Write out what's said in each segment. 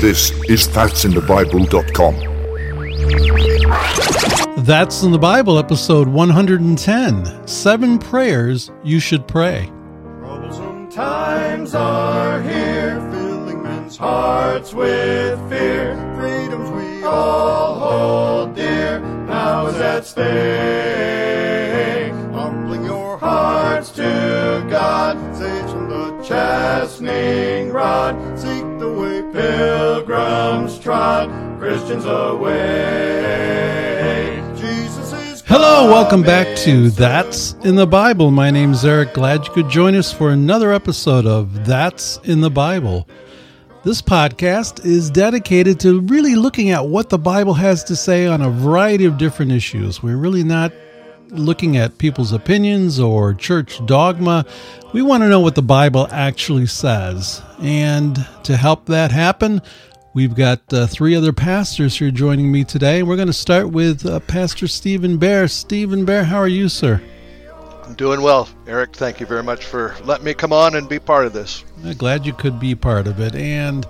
This is that'sinthebible.com. That's in the Bible, episode 110 Seven Prayers You Should Pray. Troublesome times are here, filling men's hearts with fear. Freedoms we all hold dear, now is at stake. Humbling your hearts to God, saves from the chastening rod. Seek the way pilgrims Christians away. Jesus is Hello, welcome back to That's in the Bible. My name's Eric. Glad you could join us for another episode of That's in the Bible. This podcast is dedicated to really looking at what the Bible has to say on a variety of different issues. We're really not looking at people's opinions or church dogma. We want to know what the Bible actually says. And to help that happen, we've got uh, three other pastors here joining me today. We're going to start with uh, Pastor Stephen Bear. Stephen Bear, how are you, sir? I'm doing well, Eric. Thank you very much for letting me come on and be part of this. Uh, Glad you could be part of it. And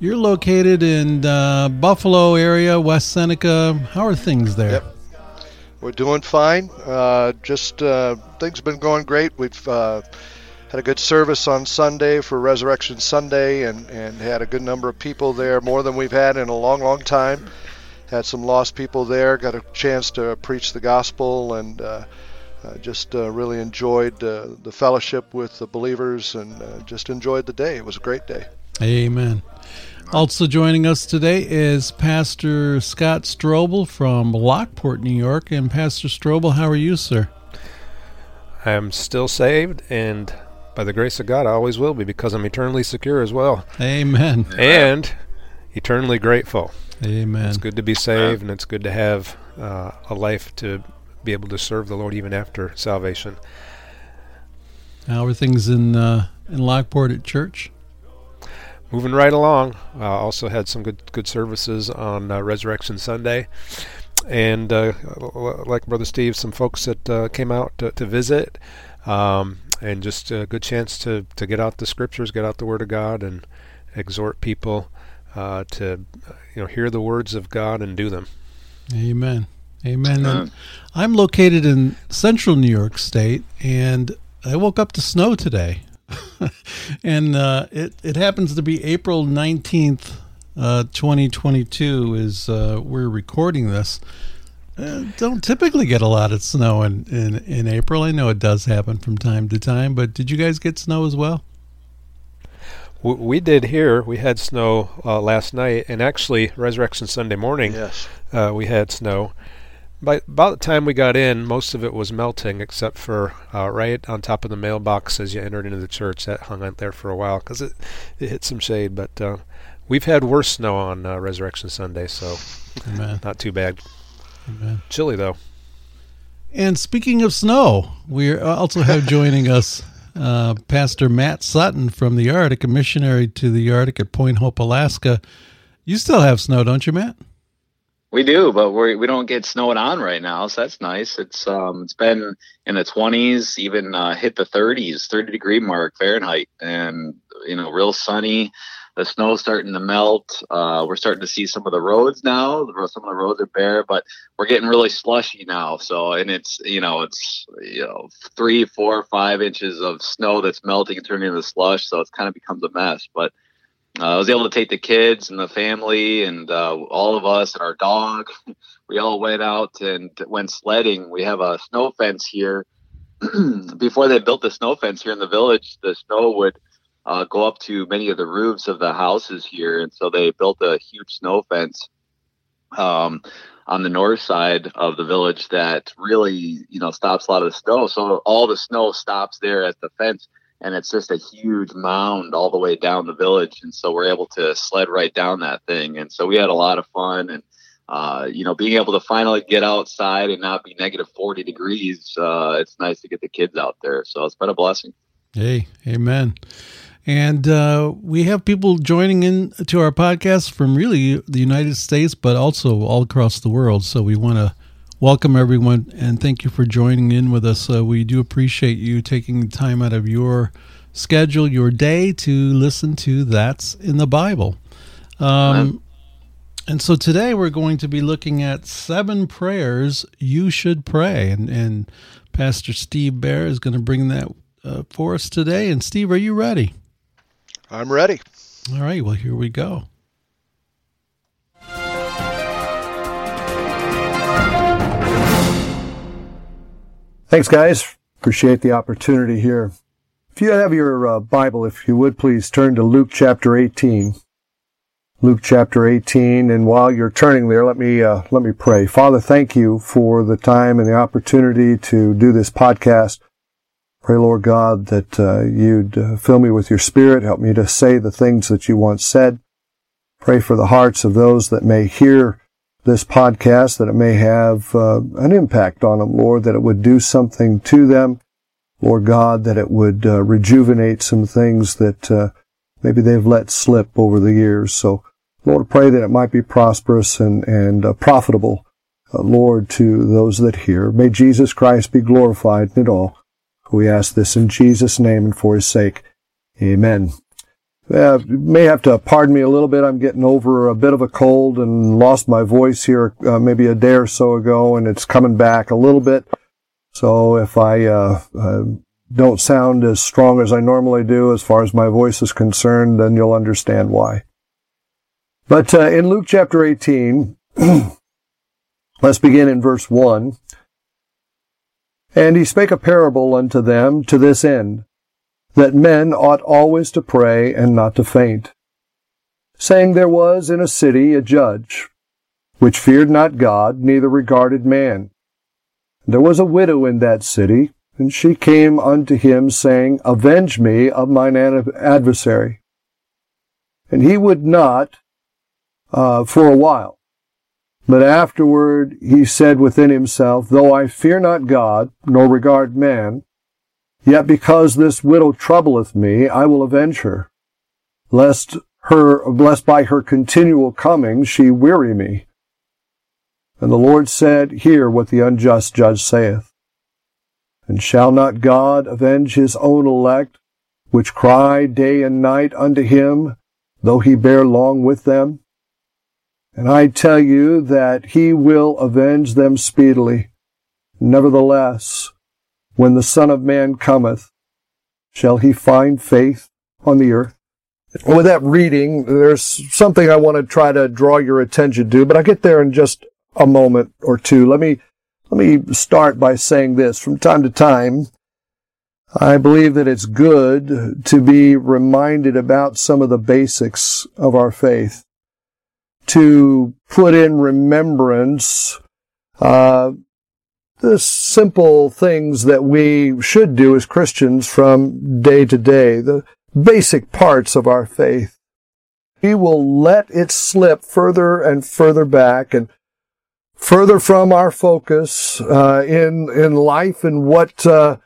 you're located in uh, Buffalo area, West Seneca. How are things there? Yep. We're doing fine. Uh, just uh, things have been going great. We've uh, had a good service on Sunday for Resurrection Sunday, and and had a good number of people there, more than we've had in a long, long time. Had some lost people there. Got a chance to preach the gospel, and uh, uh, just uh, really enjoyed uh, the fellowship with the believers, and uh, just enjoyed the day. It was a great day. Amen. Also joining us today is Pastor Scott Strobel from Lockport, New York. And Pastor Strobel, how are you, sir? I am still saved, and by the grace of God, I always will be because I'm eternally secure as well, Amen. and eternally grateful. Amen. It's good to be saved, and it's good to have uh, a life to be able to serve the Lord even after salvation. How are things in uh, in Lockport at church? Moving right along. Uh, also had some good good services on uh, Resurrection Sunday, and uh, like Brother Steve, some folks that uh, came out to, to visit, um, and just a good chance to to get out the scriptures, get out the Word of God, and exhort people uh, to you know hear the words of God and do them. Amen. Amen. And I'm located in central New York State, and I woke up to snow today. and uh, it, it happens to be April 19th, uh, 2022, is uh, we're recording this. Uh, don't typically get a lot of snow in, in, in April. I know it does happen from time to time, but did you guys get snow as well? W- We did here. We had snow uh, last night, and actually Resurrection Sunday morning, Yes. uh, we had snow. By about the time we got in, most of it was melting, except for uh, right on top of the mailbox as you entered into the church. That hung out there for a while because it, it hit some shade. But uh, we've had worse snow on uh, Resurrection Sunday, so Amen. not too bad. Amen. Chilly though. And speaking of snow, we also have joining us uh, Pastor Matt Sutton from the Arctic, a missionary to the Arctic at Point Hope, Alaska. You still have snow, don't you, Matt? We do, but we we don't get snowed on right now, so that's nice. It's um it's been in the 20s, even uh, hit the 30s, 30 degree mark Fahrenheit, and you know, real sunny. The snow's starting to melt. Uh, we're starting to see some of the roads now. Some of the roads are bare, but we're getting really slushy now. So, and it's you know, it's you know, three, four, five inches of snow that's melting and turning into slush. So it's kind of becomes a mess. But uh, I was able to take the kids and the family and uh, all of us and our dog. We all went out and went sledding. We have a snow fence here. Before they built the snow fence here in the village, the snow would uh, go up to many of the roofs of the houses here, and so they built a huge snow fence um, on the north side of the village that really, you know, stops a lot of the snow. So all the snow stops there at the fence and it's just a huge mound all the way down the village. And so we're able to sled right down that thing. And so we had a lot of fun and uh, you know being able to finally get outside and not be negative 40 degrees uh, it's nice to get the kids out there. So it's been a blessing. Hey, amen. And uh, we have people joining in to our podcast from really the United States, but also all across the world. So we want to welcome everyone and thank you for joining in with us. Uh, we do appreciate you taking time out of your schedule, your day to listen to That's in the Bible. Um, and so today we're going to be looking at seven prayers you should pray. And, and Pastor Steve Bear is going to bring that uh, for us today. And Steve, are you ready? I'm ready. All right, well, here we go. Thanks, guys. Appreciate the opportunity here. If you have your uh, Bible, if you would please turn to Luke chapter 18. Luke chapter 18, and while you're turning there, let me uh, let me pray. Father, thank you for the time and the opportunity to do this podcast. Pray, Lord God, that uh, you'd uh, fill me with your Spirit, help me to say the things that you once said. Pray for the hearts of those that may hear this podcast, that it may have uh, an impact on them, Lord, that it would do something to them. Lord God, that it would uh, rejuvenate some things that uh, maybe they've let slip over the years. So, Lord, pray that it might be prosperous and, and uh, profitable, Lord, to those that hear. May Jesus Christ be glorified in it all. We ask this in Jesus' name and for his sake. Amen. Uh, you may have to pardon me a little bit. I'm getting over a bit of a cold and lost my voice here uh, maybe a day or so ago, and it's coming back a little bit. So if I uh, uh, don't sound as strong as I normally do as far as my voice is concerned, then you'll understand why. But uh, in Luke chapter 18, let's begin in verse 1. And he spake a parable unto them to this end that men ought always to pray and not to faint, saying there was in a city a judge, which feared not God, neither regarded man. There was a widow in that city, and she came unto him, saying, Avenge me of mine adversary. And he would not uh, for a while. But afterward he said within himself, Though I fear not God, nor regard man, Yet because this widow troubleth me, I will avenge her, lest her, lest by her continual coming she weary me. And the Lord said, Hear what the unjust judge saith. And shall not God avenge his own elect, which cry day and night unto him, though he bear long with them? And I tell you that he will avenge them speedily. Nevertheless, when the Son of Man cometh, shall he find faith on the earth? With that reading, there's something I want to try to draw your attention to, but I'll get there in just a moment or two. Let me, let me start by saying this. From time to time, I believe that it's good to be reminded about some of the basics of our faith, to put in remembrance uh, the simple things that we should do as Christians from day to day, the basic parts of our faith. We will let it slip further and further back and further from our focus uh, in in life and what uh,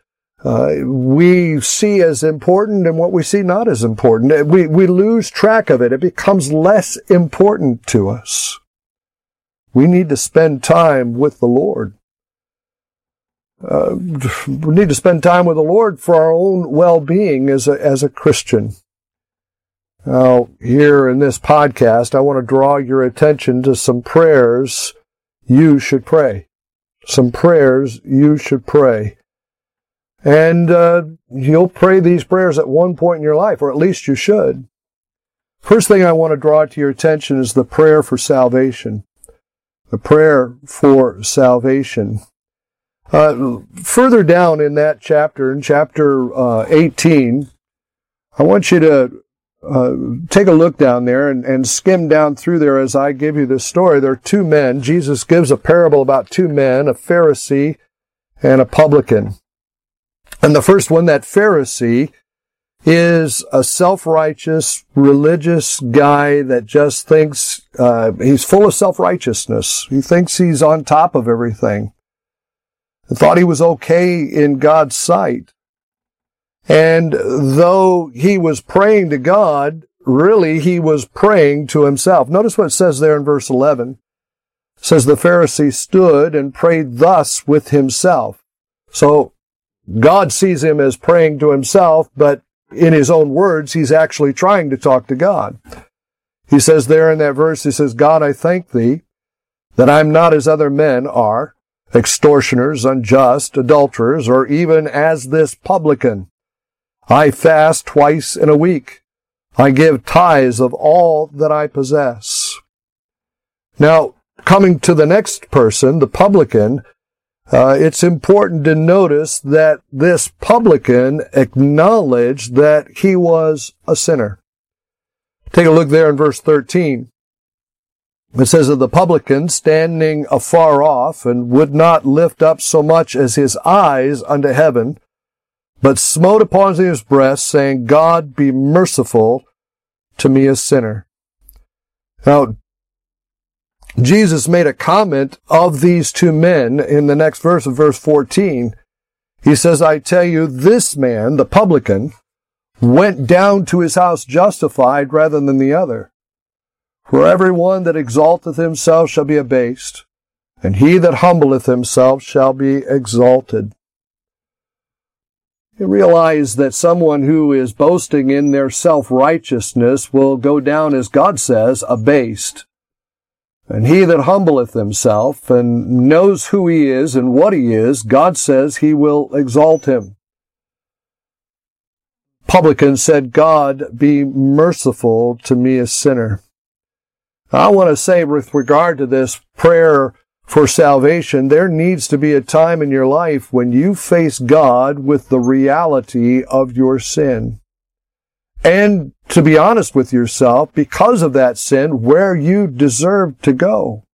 uh, we see as important and what we see not as important. We we lose track of it. It becomes less important to us. We need to spend time with the Lord uh, we need to spend time with the Lord for our own well-being as a, as a Christian. Now, here in this podcast, I want to draw your attention to some prayers you should pray. Some prayers you should pray. And uh, you'll pray these prayers at one point in your life, or at least you should. First thing I want to draw to your attention is the prayer for salvation. The prayer for salvation. Uh, further down in that chapter, in chapter uh, 18, I want you to uh, take a look down there and, and skim down through there as I give you this story. There are two men. Jesus gives a parable about two men, a Pharisee and a publican. And the first one, that Pharisee, is a self-righteous religious guy that just thinks uh, he's full of self-righteousness. He thinks he's on top of everything thought he was okay in God's sight. And though he was praying to God, really he was praying to himself. Notice what it says there in verse 11. It says the Pharisee stood and prayed thus with himself. So God sees him as praying to himself, but in his own words, he's actually trying to talk to God. He says there in that verse, he says, God, I thank thee that I'm not as other men are, extortioners, unjust, adulterers, or even as this publican. I fast twice in a week. I give tithes of all that I possess. Now, coming to the next person, the publican, uh, it's important to notice that this publican acknowledged that he was a sinner. Take a look there in verse 13. It says of the publican standing afar off and would not lift up so much as his eyes unto heaven, but smote upon his breast, saying, God be merciful to me a sinner. Now, Jesus made a comment of these two men in the next verse of verse 14. He says, I tell you, this man, the publican, went down to his house justified rather than the other. For every one that exalteth himself shall be abased, and he that humbleth himself shall be exalted. You realize that someone who is boasting in their self-righteousness will go down, as God says, abased. And he that humbleth himself and knows who he is and what he is, God says he will exalt him. Publican said, God be merciful to me a sinner. I want to say with regard to this prayer for salvation, there needs to be a time in your life when you face God with the reality of your sin and to be honest with yourself, because of that sin, where you deserve to go.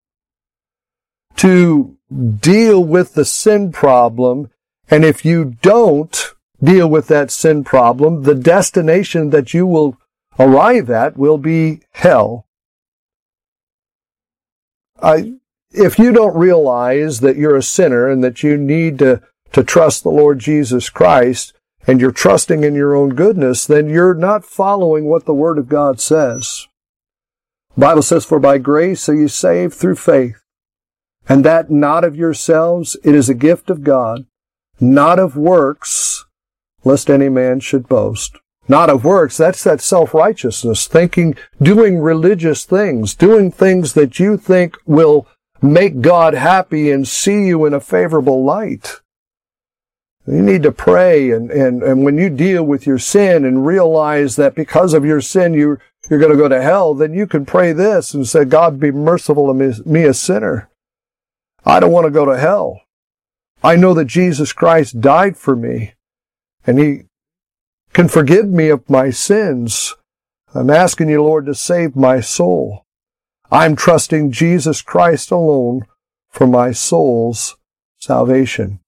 To deal with the sin problem, and if you don't deal with that sin problem, the destination that you will arrive at will be hell. I, if you don't realize that you're a sinner and that you need to, to trust the Lord Jesus Christ, and you're trusting in your own goodness, then you're not following what the Word of God says. The Bible says, For by grace are you saved through faith, and that not of yourselves, it is a gift of God, not of works, lest any man should boast. Not of works, that's that self-righteousness, thinking, doing religious things, doing things that you think will make God happy and see you in a favorable light. You need to pray and, and, and when you deal with your sin and realize that because of your sin you, you're going to go to hell, then you can pray this and say, God be merciful to me, me a sinner. I don't want to go to hell. I know that Jesus Christ died for me and he can forgive me of my sins. I'm asking you, Lord, to save my soul. I'm trusting Jesus Christ alone for my soul's salvation.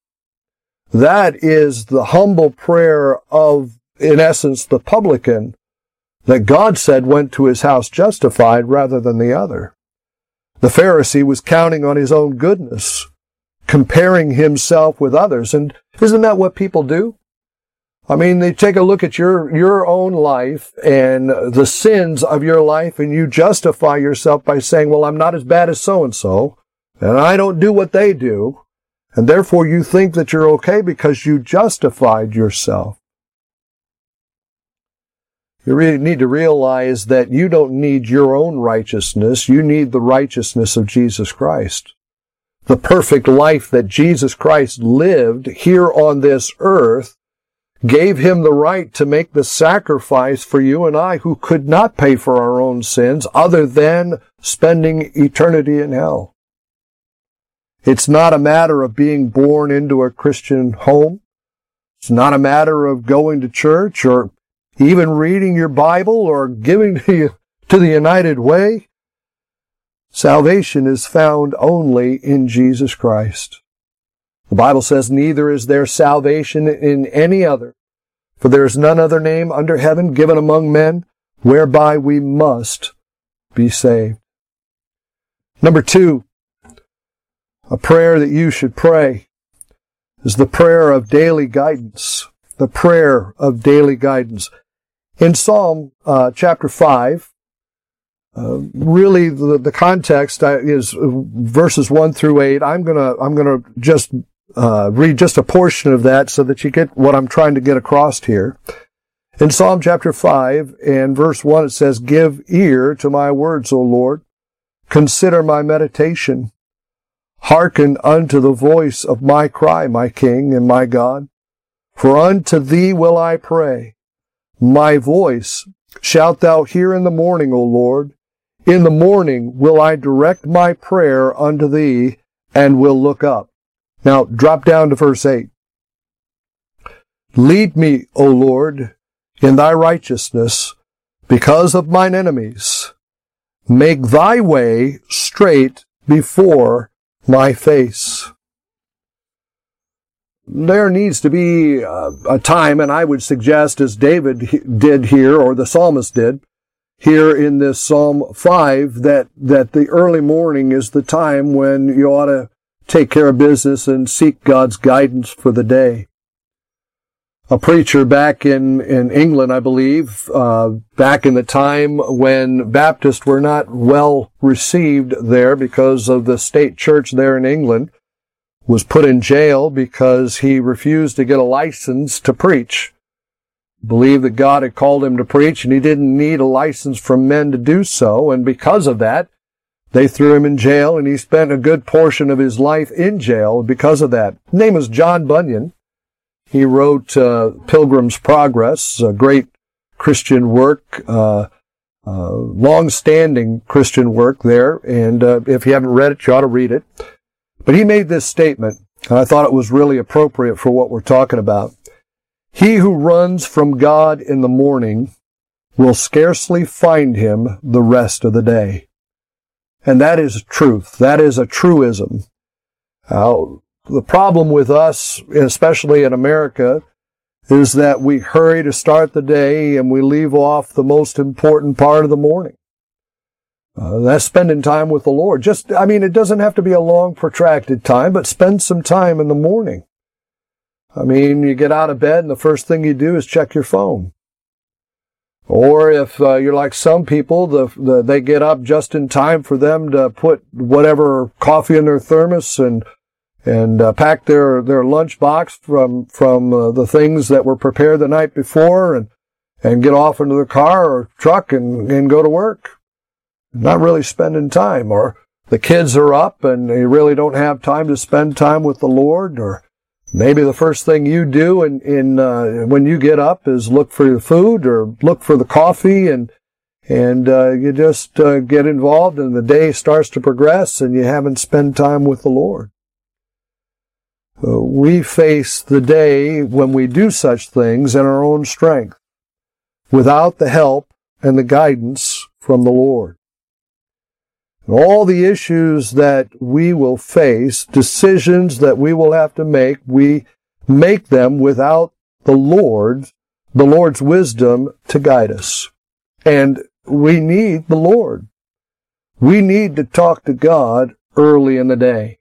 That is the humble prayer of, in essence, the publican that God said went to his house justified rather than the other. The Pharisee was counting on his own goodness, comparing himself with others. And isn't that what people do? I mean, they take a look at your, your own life and the sins of your life and you justify yourself by saying, well, I'm not as bad as so and so, and I don't do what they do. And therefore you think that you're okay because you justified yourself. You really need to realize that you don't need your own righteousness. You need the righteousness of Jesus Christ. The perfect life that Jesus Christ lived here on this earth gave him the right to make the sacrifice for you and I who could not pay for our own sins other than spending eternity in hell. It's not a matter of being born into a Christian home. It's not a matter of going to church or even reading your Bible or giving to the United Way. Salvation is found only in Jesus Christ. The Bible says, neither is there salvation in any other, for there is none other name under heaven given among men whereby we must be saved. Number two, a prayer that you should pray is the prayer of daily guidance. The prayer of daily guidance. In Psalm uh, chapter 5, uh, really the, the context uh, is verses 1 through 8. I'm gonna, I'm gonna just uh, read just a portion of that so that you get what I'm trying to get across here. In Psalm chapter 5 and verse 1, it says, Give ear to my words, O Lord. Consider my meditation. Hearken unto the voice of my cry, my King and my God. For unto thee will I pray. My voice shalt thou hear in the morning, O Lord. In the morning will I direct my prayer unto thee and will look up. Now drop down to verse 8. Lead me, O Lord, in thy righteousness because of mine enemies. Make thy way straight before my face. There needs to be a, time, and I would suggest, as David did here, or the psalmist did, here in this Psalm 5, that, that the early morning is the time when you ought to take care of business and seek God's guidance for the day a preacher back in, in England, I believe, uh, back in the time when Baptists were not well received there because of the state church there in England, was put in jail because he refused to get a license to preach. Believed that God had called him to preach and he didn't need a license from men to do so. And because of that, they threw him in jail and he spent a good portion of his life in jail because of that. His name was John Bunyan. He wrote uh, Pilgrim's Progress, a great Christian work, uh, uh, long-standing Christian work there. And uh, if you haven't read it, you ought to read it. But he made this statement, and I thought it was really appropriate for what we're talking about. He who runs from God in the morning will scarcely find him the rest of the day. And that is truth. That is a truism. Uh, the problem with us, especially in America, is that we hurry to start the day and we leave off the most important part of the morning. Uh, that's spending time with the Lord. Just, I mean, it doesn't have to be a long, protracted time, but spend some time in the morning. I mean, you get out of bed and the first thing you do is check your phone. Or if uh, you're like some people, the, the, they get up just in time for them to put whatever coffee in their thermos and and uh, pack their their lunch box from from uh, the things that were prepared the night before and and get off into the car or truck and and go to work. Not really spending time or the kids are up and they really don't have time to spend time with the lord or maybe the first thing you do in in uh, when you get up is look for your food or look for the coffee and and uh, you just uh, get involved and the day starts to progress and you haven't spent time with the lord Uh, we face the day when we do such things in our own strength, without the help and the guidance from the Lord. And all the issues that we will face, decisions that we will have to make, we make them without the Lord, the Lord's wisdom to guide us. And we need the Lord. We need to talk to God early in the day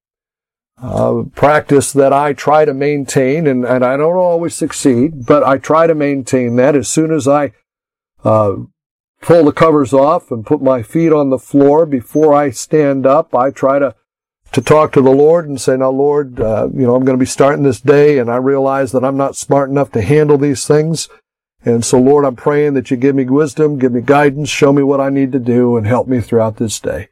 uh, practice that I try to maintain, and, and I don't always succeed, but I try to maintain that as soon as I uh, pull the covers off and put my feet on the floor before I stand up. I try to to talk to the Lord and say, "Now, Lord, uh, you know, I'm going to be starting this day, and I realize that I'm not smart enough to handle these things." And so, Lord, I'm praying that you give me wisdom, give me guidance, show me what I need to do, and help me throughout this day.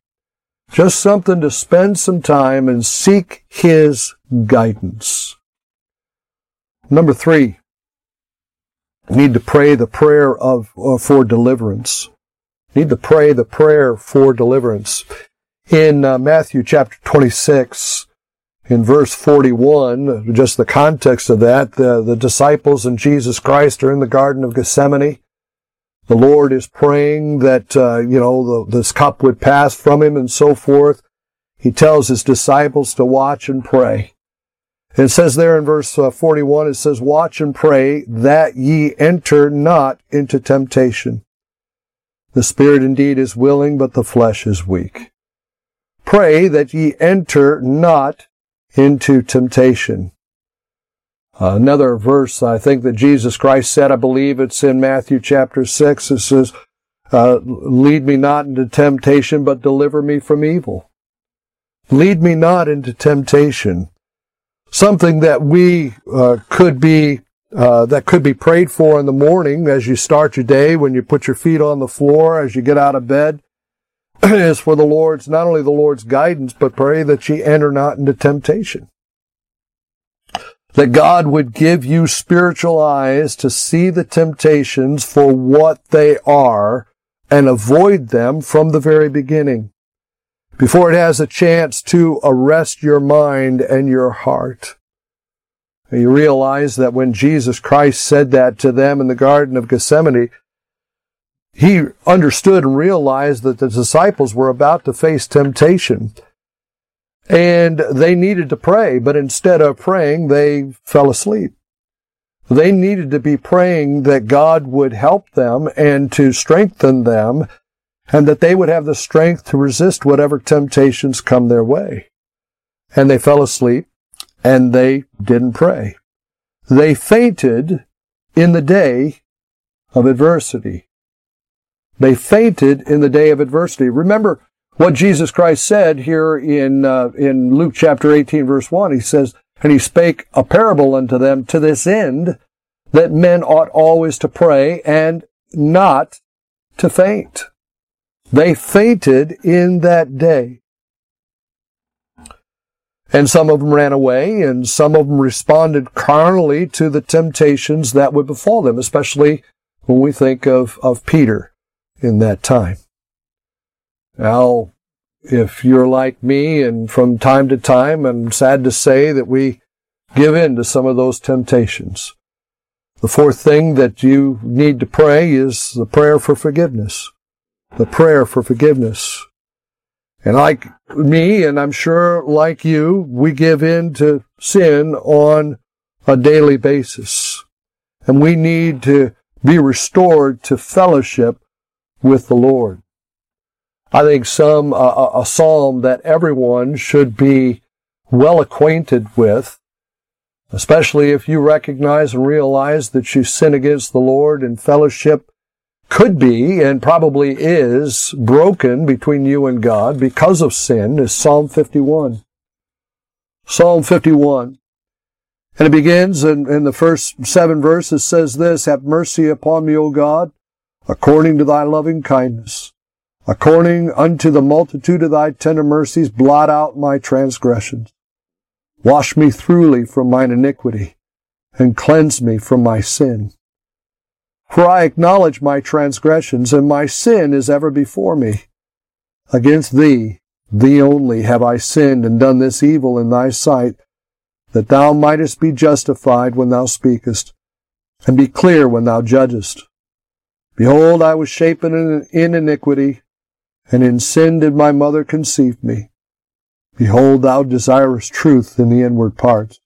Just something to spend some time and seek His guidance. Number three, need to pray the prayer of uh, for deliverance. Need to pray the prayer for deliverance. In uh, Matthew chapter 26, in verse 41, just the context of that, the, the disciples and Jesus Christ are in the Garden of Gethsemane. The Lord is praying that, uh, you know, the, this cup would pass from him and so forth. He tells his disciples to watch and pray. It says there in verse uh, 41, it says, Watch and pray that ye enter not into temptation. The spirit indeed is willing, but the flesh is weak. Pray that ye enter not into temptation. Another verse I think that Jesus Christ said, I believe it's in Matthew chapter 6, it says, uh, lead me not into temptation, but deliver me from evil. Lead me not into temptation. Something that we uh, could be uh, that could be prayed for in the morning as you start your day, when you put your feet on the floor, as you get out of bed, is for the Lord's, not only the Lord's guidance, but pray that ye enter not into temptation. That God would give you spiritual eyes to see the temptations for what they are and avoid them from the very beginning before it has a chance to arrest your mind and your heart. You realize that when Jesus Christ said that to them in the Garden of Gethsemane, he understood and realized that the disciples were about to face temptation and they needed to pray, but instead of praying, they fell asleep. They needed to be praying that God would help them and to strengthen them and that they would have the strength to resist whatever temptations come their way. And they fell asleep and they didn't pray. They fainted in the day of adversity. They fainted in the day of adversity. Remember what Jesus Christ said here in uh, in Luke chapter 18 verse 1. He says, "And he spake a parable unto them to this end that men ought always to pray and not to faint." They fainted in that day. And some of them ran away, and some of them responded carnally to the temptations that would befall them, especially when we think of, of Peter in that time. Now, if you're like me, and from time to time, I'm sad to say that we give in to some of those temptations. The fourth thing that you need to pray is the prayer for forgiveness. The prayer for forgiveness. And like me, and I'm sure like you, we give in to sin on a daily basis. And we need to be restored to fellowship with the Lord. I think some, uh, a psalm that everyone should be well acquainted with, especially if you recognize and realize that you sin against the Lord and fellowship could be and probably is broken between you and God because of sin is Psalm 51. Psalm 51. And it begins in, in the first seven verses says this, Have mercy upon me, O God, according to thy loving kindness. According unto the multitude of thy tender mercies, blot out my transgressions. Wash me thoroughly from mine iniquity, and cleanse me from my sin. For I acknowledge my transgressions, and my sin is ever before me. Against thee, thee only, have I sinned and done this evil in thy sight, that thou mightest be justified when thou speakest, and be clear when thou judgest. Behold, I was shapen in iniquity, and in sin did my mother conceive me. Behold, thou desirest truth in the inward parts,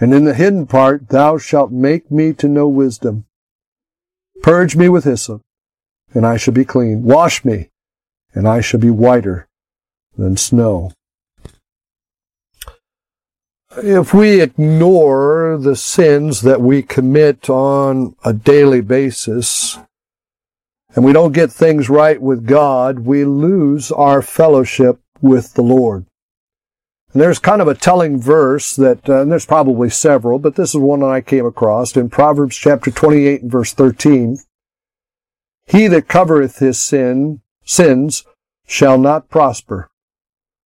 and in the hidden part thou shalt make me to know wisdom. Purge me with hyssop, and I shall be clean. Wash me, and I shall be whiter than snow. If we ignore the sins that we commit on a daily basis, and we don't get things right with God, we lose our fellowship with the Lord. And there's kind of a telling verse that, uh, and there's probably several, but this is one I came across in Proverbs chapter 28 and verse 13. He that covereth his sin, sins, shall not prosper,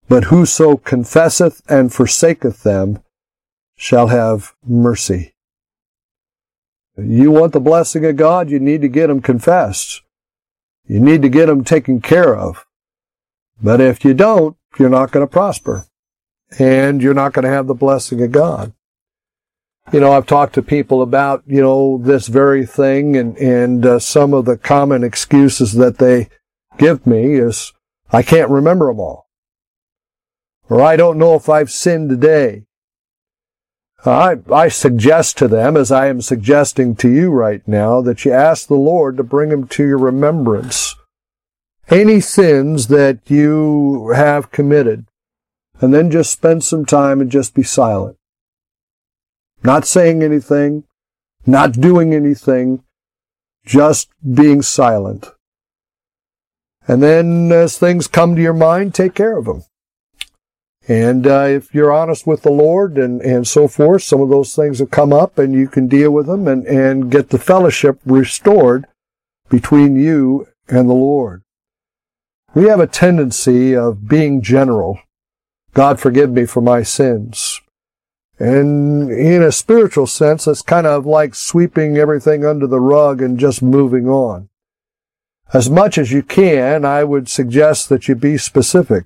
but whoso confesseth and forsaketh them shall have mercy. You want the blessing of God, you need to get them confessed. You need to get them taken care of. But if you don't, you're not going to prosper and you're not going to have the blessing of God. You know, I've talked to people about, you know, this very thing and, and uh, some of the common excuses that they give me is, I can't remember them all. Or I don't know if I've sinned today. I, I suggest to them, as I am suggesting to you right now, that you ask the Lord to bring them to your remembrance. Any sins that you have committed, and then just spend some time and just be silent. Not saying anything, not doing anything, just being silent. And then as things come to your mind, take care of them. And uh, if you're honest with the Lord and, and so forth, some of those things will come up and you can deal with them and, and get the fellowship restored between you and the Lord. We have a tendency of being general. God forgive me for my sins. And in a spiritual sense, it's kind of like sweeping everything under the rug and just moving on. As much as you can, I would suggest that you be specific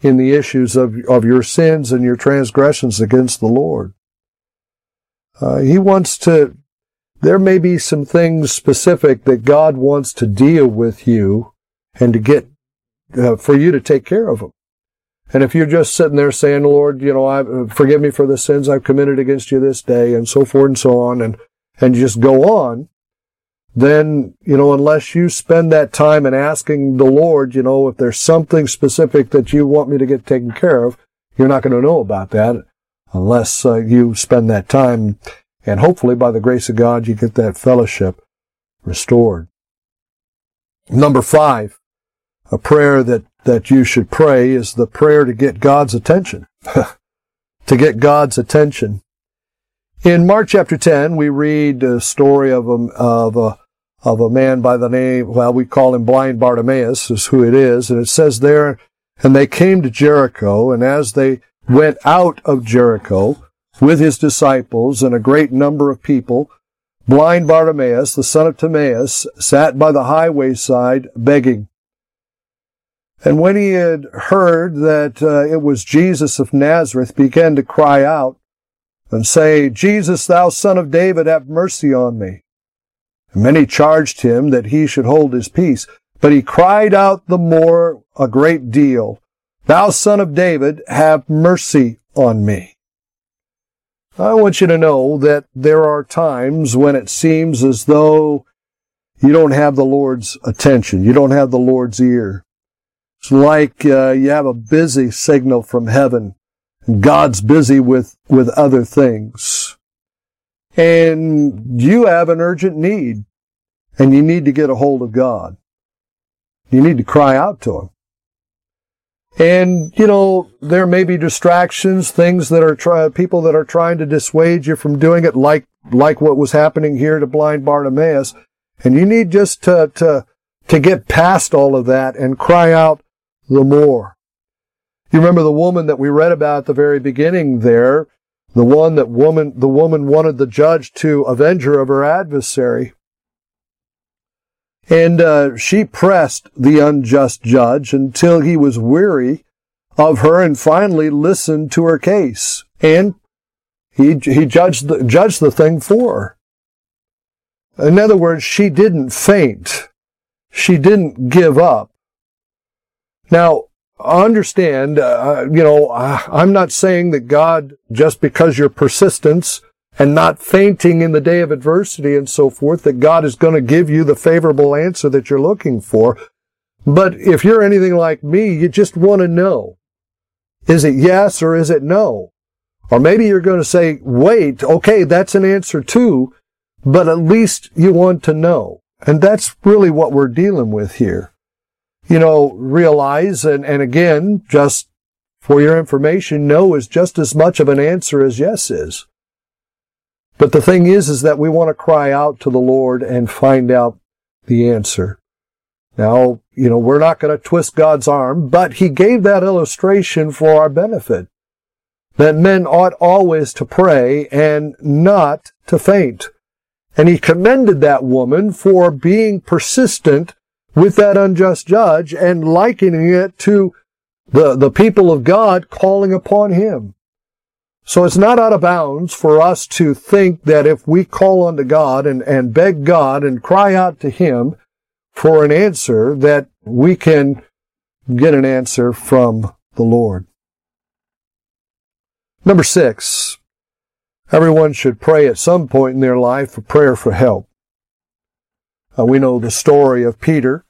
in the issues of, of your sins and your transgressions against the Lord. Uh, he wants to, there may be some things specific that God wants to deal with you and to get, uh, for you to take care of them. And if you're just sitting there saying, Lord, you know, I, forgive me for the sins I've committed against you this day and so forth and so on, and, and just go on, then, you know, unless you spend that time in asking the Lord, you know, if there's something specific that you want me to get taken care of, you're not going to know about that unless uh, you spend that time. And hopefully by the grace of God, you get that fellowship restored. Number five, a prayer that, that you should pray is the prayer to get God's attention. to get God's attention. In Mark chapter 10, we read a story of a, of a of a man by the name, well, we call him blind Bartimaeus, is who it is. And it says there, and they came to Jericho, and as they went out of Jericho with his disciples and a great number of people, blind Bartimaeus, the son of Timaeus, sat by the highway side begging. And when he had heard that uh, it was Jesus of Nazareth, began to cry out and say, Jesus, thou son of David, have mercy on me. And Many charged him that he should hold his peace, but he cried out the more a great deal, Thou son of David, have mercy on me. I want you to know that there are times when it seems as though you don't have the Lord's attention. You don't have the Lord's ear. It's like uh, you have a busy signal from heaven God's busy with, with other things and you have an urgent need and you need to get a hold of God. You need to cry out to Him. And, you know, there may be distractions, things that are try, people that are trying to dissuade you from doing it, like, like what was happening here to blind Bartimaeus. And you need just to, to, to get past all of that and cry out the more. You remember the woman that we read about at the very beginning there the one that woman, the woman wanted the judge to avenge her of her adversary. And uh, she pressed the unjust judge until he was weary of her and finally listened to her case. And he, he judged the, judged the thing for her. In other words, she didn't faint. She didn't give up. Now, understand, uh, you know, I'm not saying that God, just because you're persistence and not fainting in the day of adversity and so forth, that God is going to give you the favorable answer that you're looking for. But if you're anything like me, you just want to know. Is it yes or is it no? Or maybe you're going to say, wait, okay, that's an answer too, but at least you want to know. And that's really what we're dealing with here you know, realize, and, and again, just for your information, no is just as much of an answer as yes is. But the thing is, is that we want to cry out to the Lord and find out the answer. Now, you know, we're not going to twist God's arm, but He gave that illustration for our benefit. That men ought always to pray and not to faint. And He commended that woman for being persistent with that unjust judge and likening it to the, the people of God calling upon him. So it's not out of bounds for us to think that if we call unto God and, and beg God and cry out to him for an answer, that we can get an answer from the Lord. Number six, everyone should pray at some point in their life a prayer for help. Uh, we know the story of Peter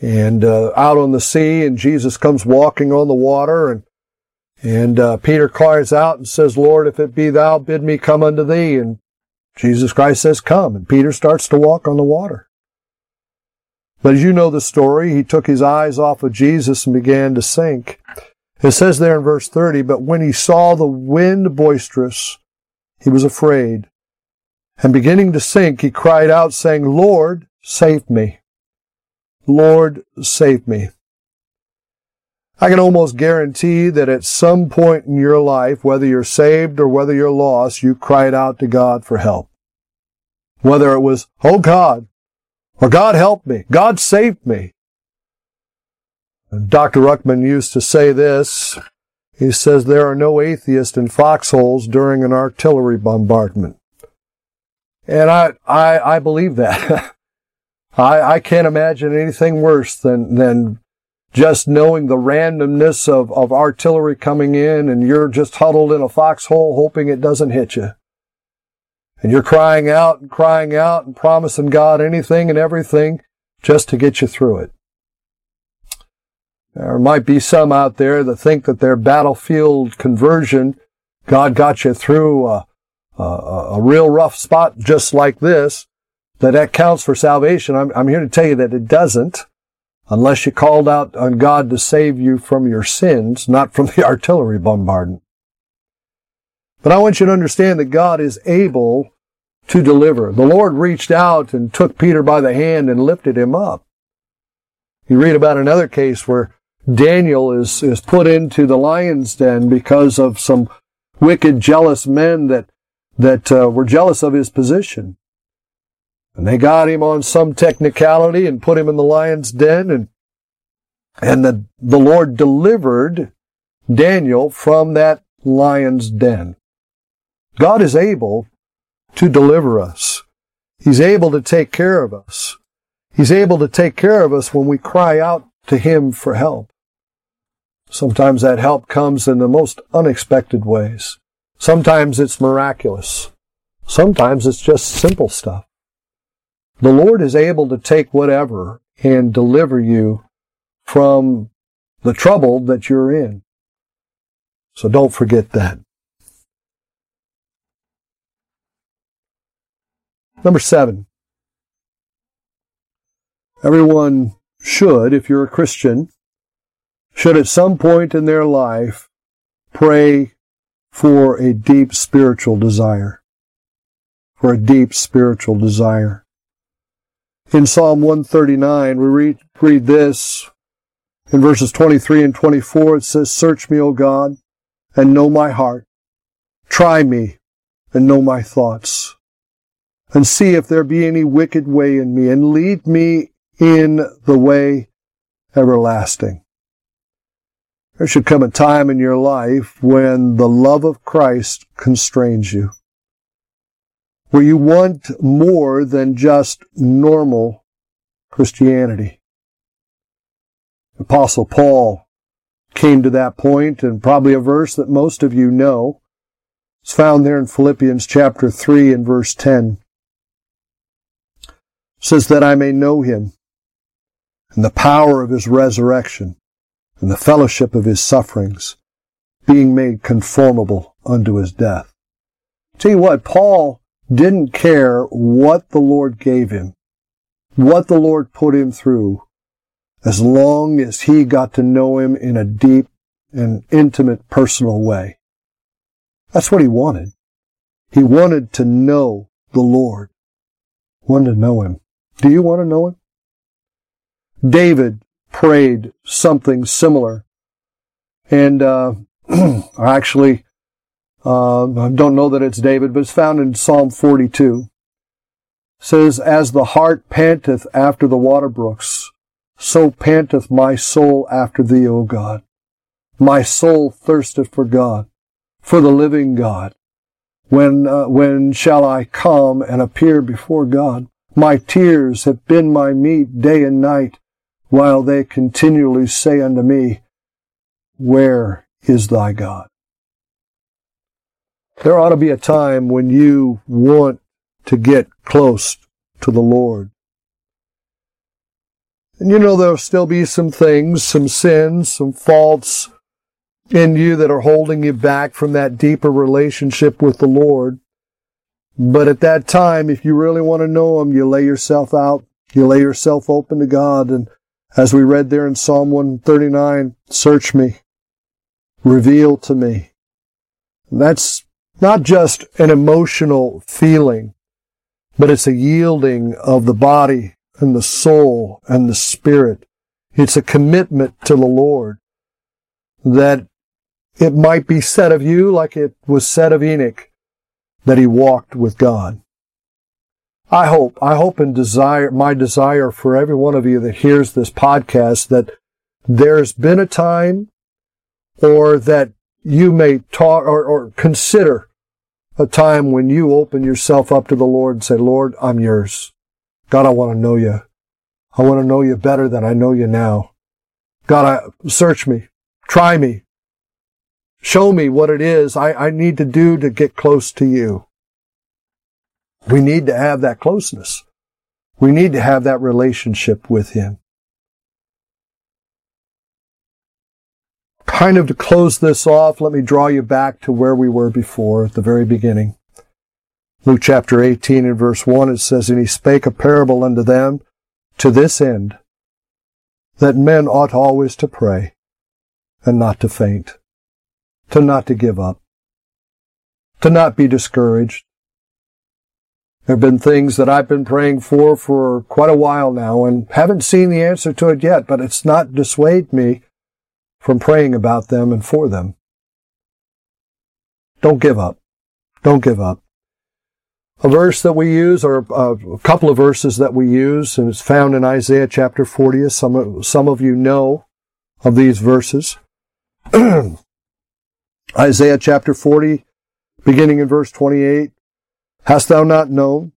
and uh, out on the sea, and Jesus comes walking on the water, and and uh, Peter cries out and says, "Lord, if it be Thou, bid me come unto Thee." And Jesus Christ says, "Come," and Peter starts to walk on the water. But as you know the story, he took his eyes off of Jesus and began to sink. It says there in verse 30, but when he saw the wind boisterous, he was afraid. And beginning to sink, he cried out, saying, Lord, save me. Lord, save me. I can almost guarantee that at some point in your life, whether you're saved or whether you're lost, you cried out to God for help. Whether it was, oh God, or God help me, God save me. Dr. Ruckman used to say this. He says there are no atheists in foxholes during an artillery bombardment. And I, I, I believe that. I, I can't imagine anything worse than, than just knowing the randomness of, of artillery coming in and you're just huddled in a foxhole hoping it doesn't hit you. And you're crying out and crying out and promising God anything and everything just to get you through it. There might be some out there that think that their battlefield conversion, God got you through a, a, a real rough spot just like this, that that counts for salvation. I'm, I'm here to tell you that it doesn't unless you called out on God to save you from your sins, not from the artillery bombardment. But I want you to understand that God is able to deliver. The Lord reached out and took Peter by the hand and lifted him up. You read about another case where Daniel is, is put into the lion's den because of some wicked, jealous men that, that uh, were jealous of his position. And they got him on some technicality and put him in the lion's den and, and the, the Lord delivered Daniel from that lion's den. God is able to deliver us. He's able to take care of us. He's able to take care of us when we cry out to Him for help. Sometimes that help comes in the most unexpected ways. Sometimes it's miraculous. Sometimes it's just simple stuff. The Lord is able to take whatever and deliver you from the trouble that you're in. So don't forget that. Number seven. Everyone should, if you're a Christian, should at some point in their life pray for a deep spiritual desire. For a deep spiritual desire. In Psalm 139, we read, read this in verses 23 and 24. It says, Search me, O God, and know my heart. Try me and know my thoughts. And see if there be any wicked way in me, and lead me in the way everlasting. There should come a time in your life when the love of Christ constrains you, where you want more than just normal Christianity. Apostle Paul came to that point, and probably a verse that most of you know. It's found there in Philippians chapter 3 and verse 10. It says that I may know him and the power of his resurrection and the fellowship of his sufferings, being made conformable unto his death. Tell you what, Paul didn't care what the Lord gave him, what the Lord put him through, as long as he got to know him in a deep and intimate personal way. That's what he wanted. He wanted to know the Lord. Wanted to know him. Do you want to know him? David prayed something similar. And uh, actually, uh, I don't know that it's David, but it's found in Psalm 42. It says, As the hart panteth after the water brooks, so panteth my soul after thee, O God. My soul thirsteth for God, for the living God. When, uh, when shall I come and appear before God? My tears have been my meat day and night, while they continually say unto me, Where is thy God? There ought to be a time when you want to get close to the Lord. And you know there'll still be some things, some sins, some faults in you that are holding you back from that deeper relationship with the Lord. But at that time, if you really want to know Him, you lay yourself out, you lay yourself open to God and as we read there in Psalm 139, search me reveal to me. That's not just an emotional feeling, but it's a yielding of the body and the soul and the spirit. It's a commitment to the Lord that it might be said of you like it was said of Enoch that he walked with God. I hope, I hope and desire, my desire for every one of you that hears this podcast that there's been a time or that you may talk or, or consider a time when you open yourself up to the Lord and say, Lord, I'm yours. God, I want to know you. I want to know you better than I know you now. God, I, search me, try me, show me what it is I, I need to do to get close to you. We need to have that closeness. We need to have that relationship with Him. Kind of to close this off, let me draw you back to where we were before at the very beginning. Luke chapter 18 and verse 1, it says, And he spake a parable unto them to this end, that men ought always to pray and not to faint, to not to give up, to not be discouraged, there have been things that I've been praying for for quite a while now and haven't seen the answer to it yet, but it's not dissuade me from praying about them and for them. Don't give up. Don't give up. A verse that we use, or a couple of verses that we use, and it's found in Isaiah chapter 40. Some of, some of you know of these verses. Isaiah chapter 40, beginning in verse 28. Hast thou not known?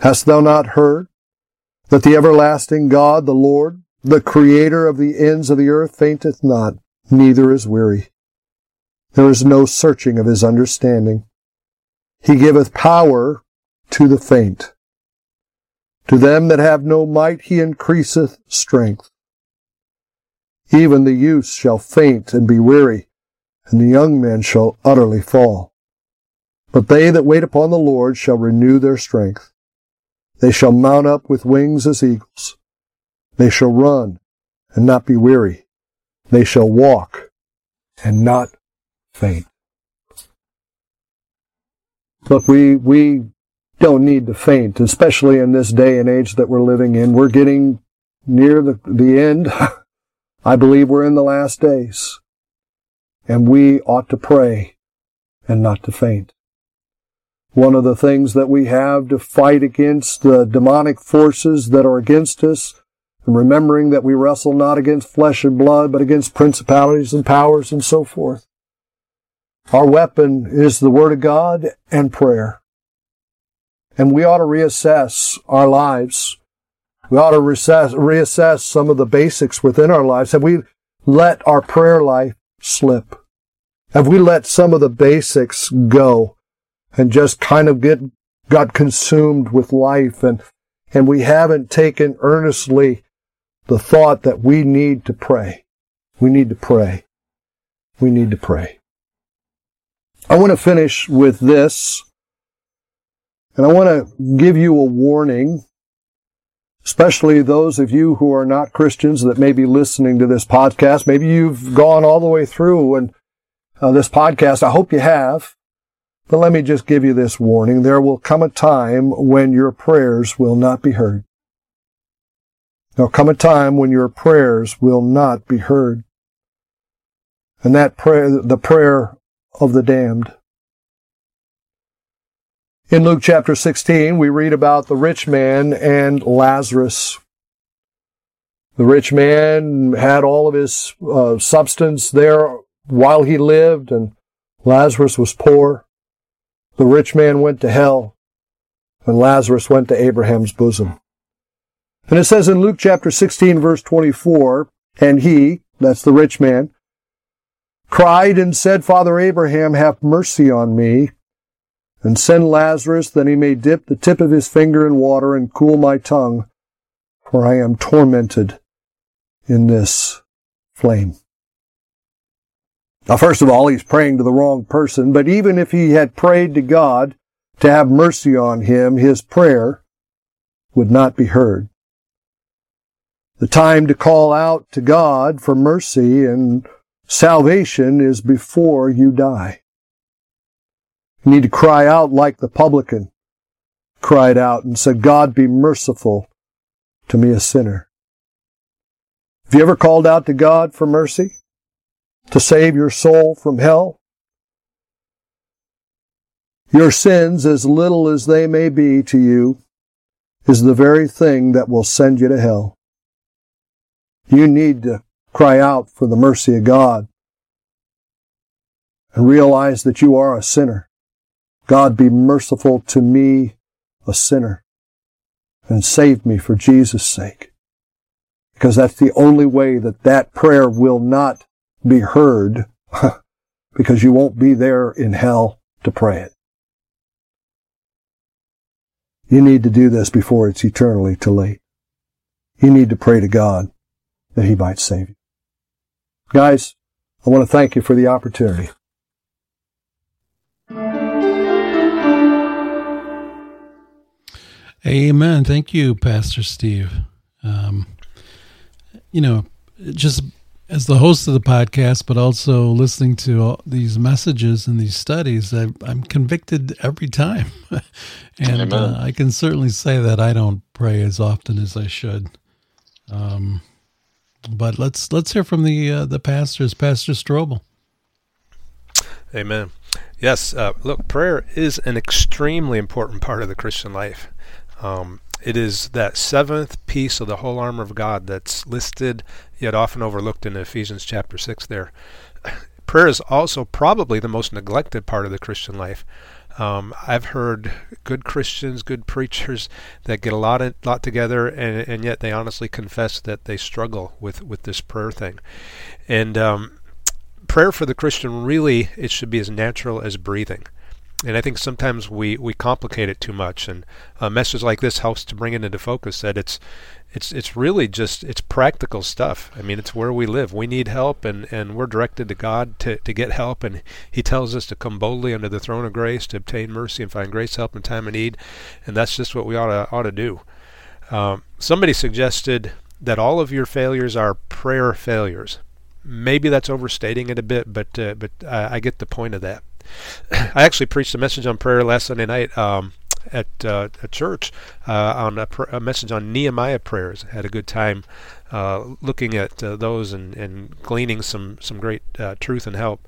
Hast thou not heard? That the everlasting God, the Lord, the creator of the ends of the earth, fainteth not, neither is weary. There is no searching of his understanding. He giveth power to the faint. To them that have no might he increaseth strength. Even the youth shall faint and be weary, and the young men shall utterly fall. But they that wait upon the Lord shall renew their strength. They shall mount up with wings as eagles. They shall run and not be weary. They shall walk and not faint. Look, we, we don't need to faint, especially in this day and age that we're living in. We're getting near the, the end. I believe we're in the last days. And we ought to pray and not to faint. One of the things that we have to fight against the demonic forces that are against us, and remembering that we wrestle not against flesh and blood, but against principalities and powers and so forth. Our weapon is the Word of God and prayer. And we ought to reassess our lives. We ought to reassess, reassess some of the basics within our lives. Have we let our prayer life slip? Have we let some of the basics go? and just kind of get got consumed with life and and we haven't taken earnestly the thought that we need to pray. We need to pray. We need to pray. I want to finish with this, and I want to give you a warning, especially those of you who are not Christians that may be listening to this podcast. Maybe you've gone all the way through and uh, this podcast. I hope you have. But let me just give you this warning. There will come a time when your prayers will not be heard. There'll come a time when your prayers will not be heard. And that prayer, the prayer of the damned. In Luke chapter 16, we read about the rich man and Lazarus. The rich man had all of his uh, substance there while he lived, and Lazarus was poor. The rich man went to hell, and Lazarus went to Abraham's bosom. And it says in Luke chapter 16, verse 24, and he, that's the rich man, cried and said, Father Abraham, have mercy on me, and send Lazarus that he may dip the tip of his finger in water and cool my tongue, for I am tormented in this flame. Now, first of all, he's praying to the wrong person, but even if he had prayed to God to have mercy on him, his prayer would not be heard. The time to call out to God for mercy and Salvation is before you die. You need to cry out like the publican cried out and said, God be merciful to me, a sinner. Have you ever called out to God for mercy? To save your soul from hell? Your sins, as little as they may be to you, is the very thing that will send you to hell. You need to cry out for the mercy of God and realize that you are a sinner. God be merciful to me, a sinner, and save me for Jesus' sake. Because that's the only way that that prayer will not be heard because you won't be there in hell to pray it. You need to do this before it's eternally too late. You need to pray to God that He might save you. Guys, I want to thank you for the opportunity. Amen. Thank you, Pastor Steve. Um, you know, just as the host of the podcast, but also listening to all these messages and these studies, I, am convicted every time. and uh, I can certainly say that I don't pray as often as I should. Um, but let's let's hear from the uh, the pastors, Pastor Strobel. Amen. Yes, uh, look, prayer is an extremely important part of the Christian life. Um, it is that seventh piece of the whole armor of God that's listed yet often overlooked in Ephesians chapter 6 there. Prayer is also probably the most neglected part of the Christian life. Um, I've heard good Christians, good preachers that get a lot of, lot together, and, and yet they honestly confess that they struggle with, with this prayer thing. And um, prayer for the Christian really it should be as natural as breathing and I think sometimes we, we complicate it too much. And a message like this helps to bring it into focus that it's it's it's really just it's practical stuff. I mean, it's where we live. We need help, and, and we're directed to God to, to get help. And He tells us to come boldly under the throne of grace to obtain mercy and find grace, help in time of need. And that's just what we ought to ought to do. Um, somebody suggested that all of your failures are prayer failures. Maybe that's overstating it a bit, but uh, but I get the point of that. I actually preached a message on prayer last Sunday night um, at uh, a church uh, on a, pr- a, message on Nehemiah prayers. Had a good time uh, looking at uh, those and, and gleaning some some great uh, truth and help.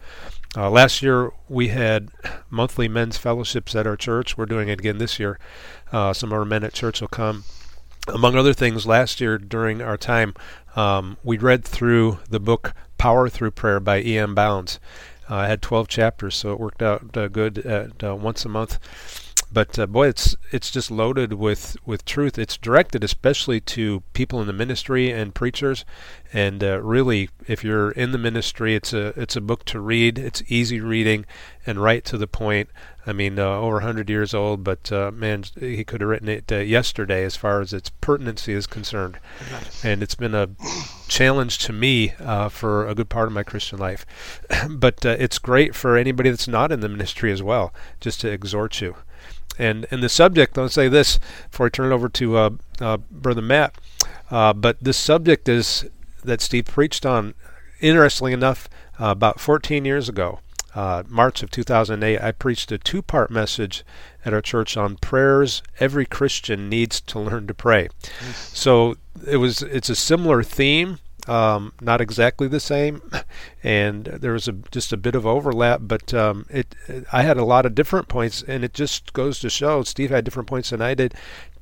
Last year we had monthly men's fellowships at our church. We're doing it again this year. some of our men at church will come. Among other things, last year during our time, um, we read through the book Power Through Prayer by E.M. Bounds. Uh, I had 12 chapters, so it worked out uh, good at uh, once a month. But uh, boy, it's it's just loaded with, with truth. It's directed especially to people in the ministry and preachers. And uh, really, if you're in the ministry, it's a it's a book to read. It's easy reading and right to the point. I mean, uh, over 100 years old, but uh, man, he could have written it uh, yesterday as far as its pertinency is concerned. And it's been a challenge to me uh, for a good part of my Christian life. but it's great for anybody that's not in the ministry as well, just to exhort you. And and the subject, I'll say this before I turn it over to uh, Brother Matt. but this subject is that Steve preached on, interestingly enough, about 14 years ago uh, March of 2008, I preached a two part message at our church on prayers every Christian needs to learn to pray. So it was it's a similar theme, um, not exactly the same, and there was a, just a bit of overlap, but um, it, I had a lot of different points, and it just goes to show Steve had different points than I did.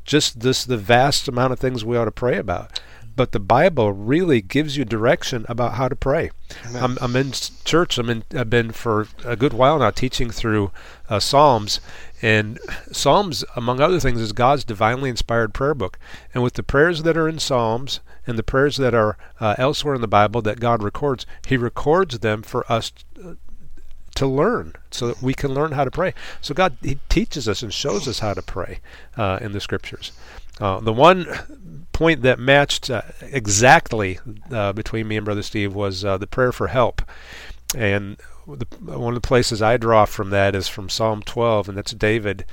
Just this the vast amount of things we ought to pray about but the Bible really gives you direction about how to pray. I'm, I'm, in church. I'm in, I've been for a good while now teaching through uh, Psalms, and Psalms, among other things, is God's divinely inspired prayer book. And with the prayers that are in Psalms and the prayers that are uh, elsewhere in the Bible that God records, He records them for us uh, to learn so that we can learn how to pray. So God He teaches us and shows us how to pray uh, in the Scriptures. Uh, the one point that matched uh, exactly uh, between me and Brother Steve was uh, the prayer for help. And the, one of the places I draw from that is from Psalm 12, and that's David.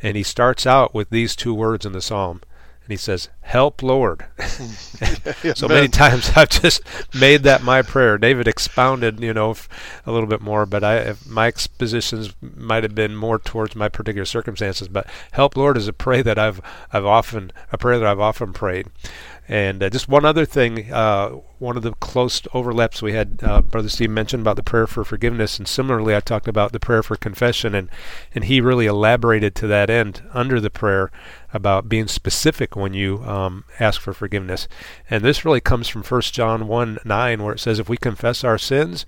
And he starts out with these two words in the psalm he says, "Help, Lord." so many times I've just made that my prayer. David expounded, you know, a little bit more, but I my expositions might have been more towards my particular circumstances. But "Help, Lord" is a prayer that I've I've often a prayer that I've often prayed. And uh, just one other thing, uh, one of the close overlaps we had, uh, Brother Steve mentioned about the prayer for forgiveness, and similarly, I talked about the prayer for confession, and and he really elaborated to that end under the prayer about being specific when you um, ask for forgiveness. And this really comes from 1 John 1 9, where it says, If we confess our sins,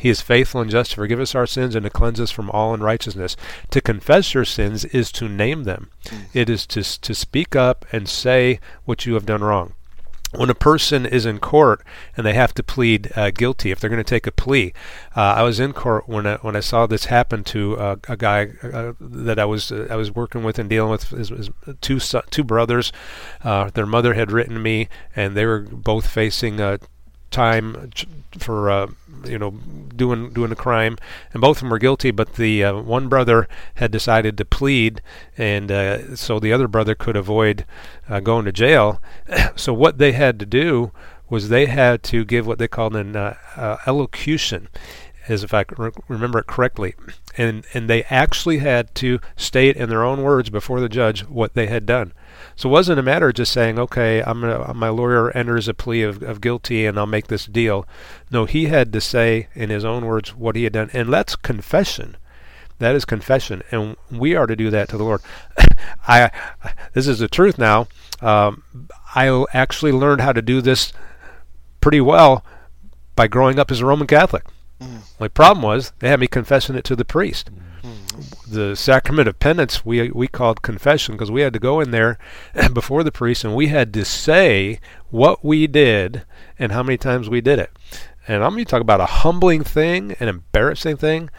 he is faithful and just to forgive us our sins and to cleanse us from all unrighteousness. To confess your sins is to name them. Mm. It is to to speak up and say what you have done wrong when a person is in court and they have to plead uh, guilty, if they're going to take a plea, uh, I was in court when I, when I saw this happen to uh, a guy uh, that I was uh, I was working with and dealing with his, his two two brothers. Uh, their mother had written me, and they were both facing a time for uh, you know doing doing a crime, and both of them were guilty. But the uh, one brother had decided to plead, and uh, so the other brother could avoid uh, going to jail. so what they had to do was they had to give what they called an uh, uh, allocution, as if I remember it correctly, and and they actually had to state in their own words before the judge what they had done. So it wasn't a matter of just saying, okay, I'm gonna, my lawyer enters a plea of, of guilty and I'll make this deal. No, he had to say in his own words what he had done, and that's confession. That is confession, and we are to do that to the Lord. I, this is the truth now. Um, I actually learned how to do this pretty well by growing up as a Roman Catholic. Mm. My problem was they had me confessing it to the priest. Mm the sacrament of penance we we called confession because we had to go in there before the priest and we had to say what we did and how many times we did it. And I'm going to talk about a humbling thing, an embarrassing thing.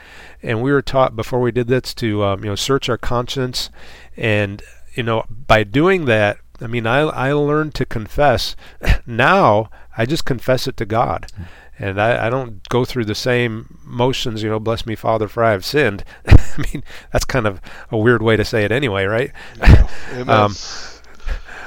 And we were taught before we did this to um, you know search our conscience, and you know by doing that, I mean I I learned to confess. now I just confess it to God. Mm-hmm and I, I, don't go through the same motions, you know, bless me, Father, for I have sinned. I mean, that's kind of a weird way to say it anyway, right? Yeah, um,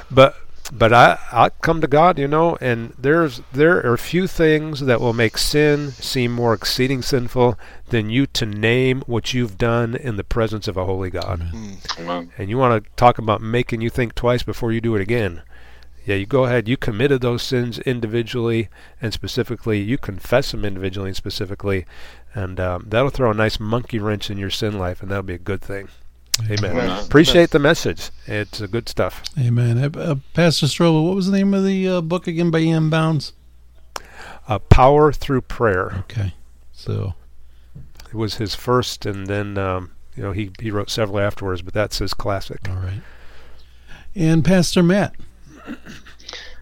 but but I I come to God, you know, and there's there are few things that will make sin seem more exceeding sinful than you to name what you've done in the presence of a holy God. Mm. And you want to talk about making you think twice before you do it again yeah, you go ahead, you committed those sins individually and specifically, you confess them individually and specifically, and um, that'll throw a nice monkey wrench in your sin life, and that'll be a good thing. Amen. Amen. Appreciate the message. It's uh, good stuff. Amen. Uh, uh Pastor Strobel, what was the name of the uh, book again by E.M. Bounds? Uh, Power Through Prayer. Okay. So it was his first, and then um, you know he he wrote several afterwards, but that's his classic. All right. And Pastor Matt.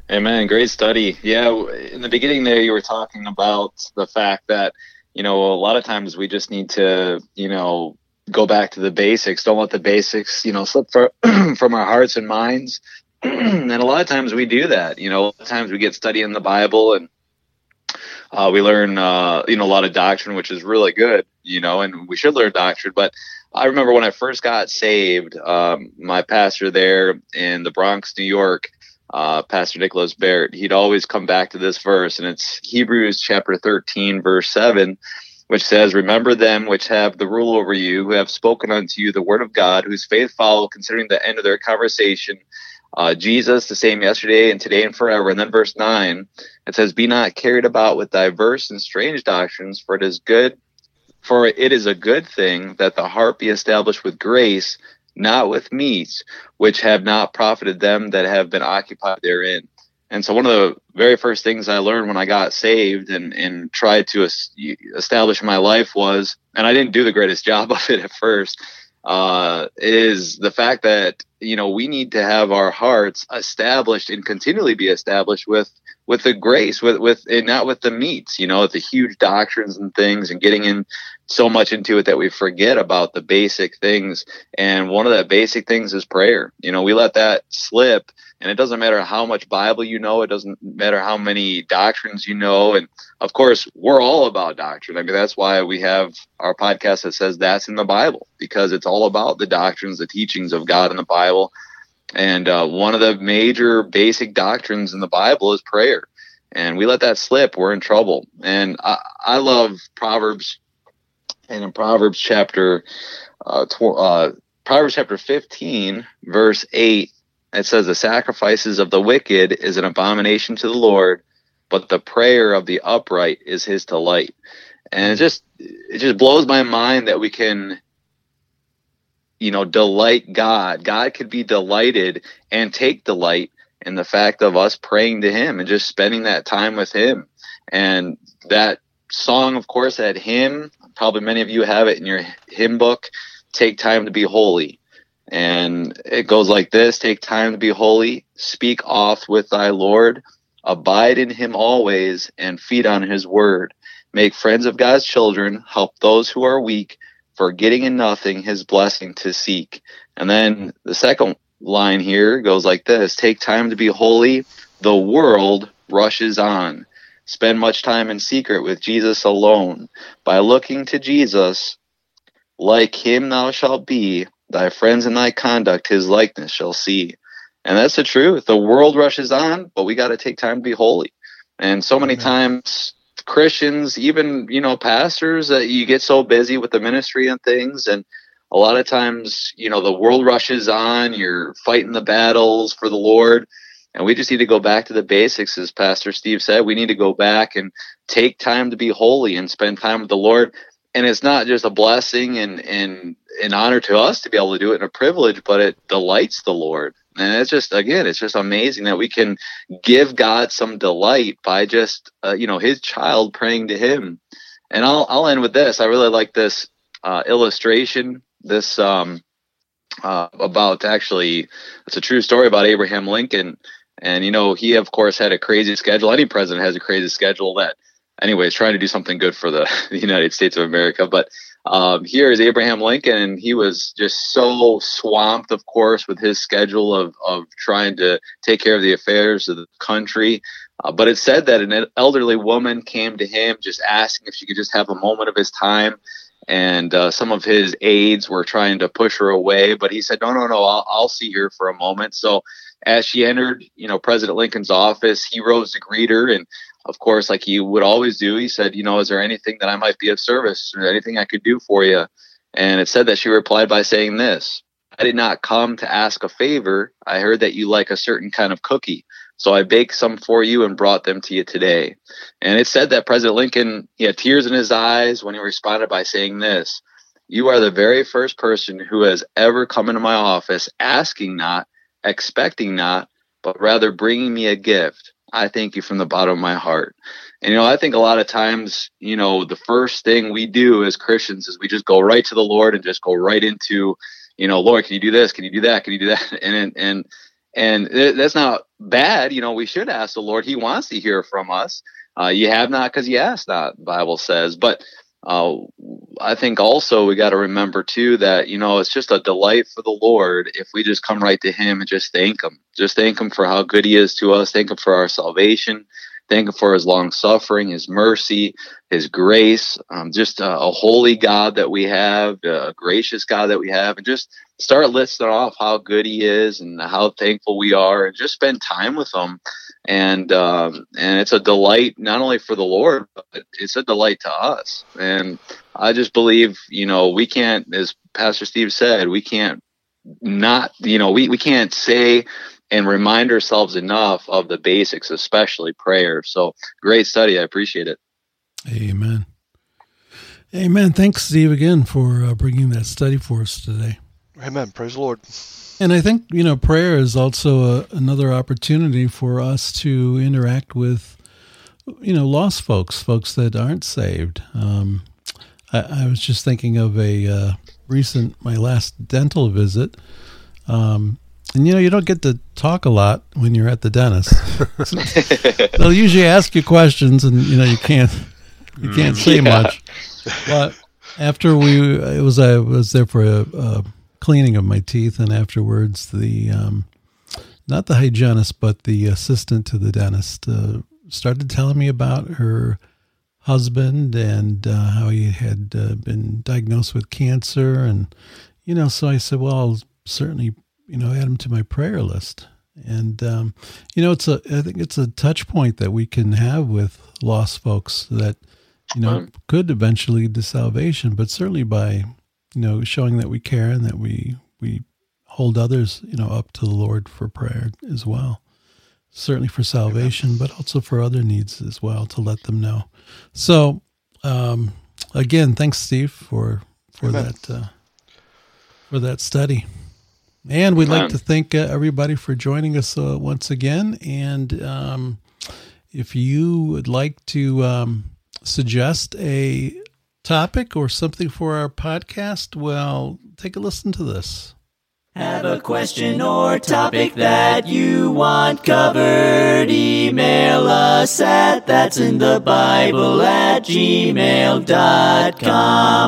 Hey man, great study. Yeah, in the beginning there, you were talking about the fact that you know a lot of times we just need to you know go back to the basics. Don't let the basics you know slip for, from our hearts and minds. and a lot of times we do that. You know, a lot of times we get studying the Bible and uh, we learn uh, you know a lot of doctrine, which is really good. You know, and we should learn doctrine, but I remember when I first got saved, um, my pastor there in the Bronx, New York, uh, Pastor Nicholas Barrett, he'd always come back to this verse, and it's Hebrews chapter 13, verse 7, which says, Remember them which have the rule over you, who have spoken unto you the word of God, whose faith follow, considering the end of their conversation. Uh, Jesus, the same yesterday and today and forever. And then verse 9, it says, Be not carried about with diverse and strange doctrines, for it is good. For it is a good thing that the heart be established with grace, not with meats, which have not profited them that have been occupied therein. And so, one of the very first things I learned when I got saved and, and tried to establish my life was, and I didn't do the greatest job of it at first, uh, is the fact that you know we need to have our hearts established and continually be established with with the grace, with with and not with the meats, you know, the huge doctrines and things, and getting in so much into it that we forget about the basic things. And one of the basic things is prayer. You know, we let that slip, and it doesn't matter how much Bible you know, it doesn't matter how many doctrines you know, and of course, we're all about doctrine. I mean, that's why we have our podcast that says that's in the Bible because it's all about the doctrines, the teachings of God in the Bible And uh, one of the major basic doctrines in the Bible is prayer. And we let that slip, we're in trouble. And I, I love Proverbs. And in Proverbs chapter, uh, tw- uh, Proverbs chapter 15, verse 8, it says, The sacrifices of the wicked is an abomination to the Lord, but the prayer of the upright is his delight. And it just, it just blows my mind that we can you know, delight God. God could be delighted and take delight in the fact of us praying to Him and just spending that time with Him. And that song, of course, that hymn, probably many of you have it in your hymn book, Take Time to Be Holy. And it goes like this Take time to be holy, speak oft with thy Lord, abide in Him always, and feed on His word. Make friends of God's children, help those who are weak forgetting in nothing his blessing to seek. And then the second line here goes like this Take time to be holy, the world rushes on. Spend much time in secret with Jesus alone. By looking to Jesus, like him thou shalt be, thy friends in thy conduct his likeness shall see. And that's the truth. The world rushes on, but we got to take time to be holy. And so many times Christians, even you know pastors, that you get so busy with the ministry and things, and a lot of times you know the world rushes on. You're fighting the battles for the Lord, and we just need to go back to the basics, as Pastor Steve said. We need to go back and take time to be holy and spend time with the Lord. And it's not just a blessing and and an honor to us to be able to do it and a privilege, but it delights the Lord. And it's just, again, it's just amazing that we can give God some delight by just, uh, you know, his child praying to him. And I'll, I'll end with this. I really like this uh, illustration, this um, uh, about actually, it's a true story about Abraham Lincoln. And, you know, he, of course, had a crazy schedule. Any president has a crazy schedule that, anyways, trying to do something good for the, the United States of America. But um, here is Abraham Lincoln, and he was just so swamped, of course, with his schedule of, of trying to take care of the affairs of the country. Uh, but it said that an elderly woman came to him just asking if she could just have a moment of his time. And uh, some of his aides were trying to push her away, but he said, "No, no, no, I'll, I'll see her for a moment." So, as she entered, you know, President Lincoln's office, he rose to greet her, and of course, like he would always do, he said, you know, is there anything that I might be of service or anything I could do for you? And it said that she replied by saying this I did not come to ask a favor. I heard that you like a certain kind of cookie. So I baked some for you and brought them to you today. And it said that President Lincoln, he had tears in his eyes when he responded by saying this You are the very first person who has ever come into my office asking not, expecting not, but rather bringing me a gift. I thank you from the bottom of my heart. And, you know, I think a lot of times, you know, the first thing we do as Christians is we just go right to the Lord and just go right into, you know, Lord, can you do this? Can you do that? Can you do that? And, and, and that's not bad. You know, we should ask the Lord. He wants to hear from us. Uh, you have not because you ask not, Bible says. But uh, I think also we got to remember too that you know it's just a delight for the Lord if we just come right to Him and just thank Him, just thank Him for how good He is to us, thank Him for our salvation, thank Him for His long suffering, His mercy, His grace, um, just a, a, holy God that we have, a gracious God that we have, and just start listing off how good He is and how thankful we are, and just spend time with Him and um, and it's a delight not only for the Lord, but it's a delight to us. And I just believe, you know, we can't, as Pastor Steve said, we can't not, you know, we, we can't say and remind ourselves enough of the basics, especially prayer. So great study. I appreciate it. Amen. Amen. Thanks, Steve, again for uh, bringing that study for us today. Amen. Praise the Lord. And I think, you know, prayer is also a, another opportunity for us to interact with, you know, lost folks, folks that aren't saved. Um, I, I, was just thinking of a uh, recent, my last dental visit. Um, and, you know, you don't get to talk a lot when you're at the dentist. They'll usually ask you questions and, you know, you can't, you can't say yeah. much. But after we, it was, I was there for a, a cleaning of my teeth, and afterwards, the um, not the hygienist, but the assistant to the dentist uh, started telling me about her husband and uh, how he had uh, been diagnosed with cancer, and you know, so I said, well, I'll certainly you know add them to my prayer list. And um, you know, it's a I think it's a touch point that we can have with lost folks that you know could eventually lead to salvation, but certainly by you know showing that we care and that we we hold others you know up to the Lord for prayer as well. Certainly for salvation, but also for other needs as well to let them know. So um, again, thanks, Steve, for for Amen. that uh, for that study. And we'd like to thank uh, everybody for joining us uh, once again. And um, if you would like to um, suggest a topic or something for our podcast, well, take a listen to this. Have a question or topic that you want covered? Email us at that's in the Bible at gmail.com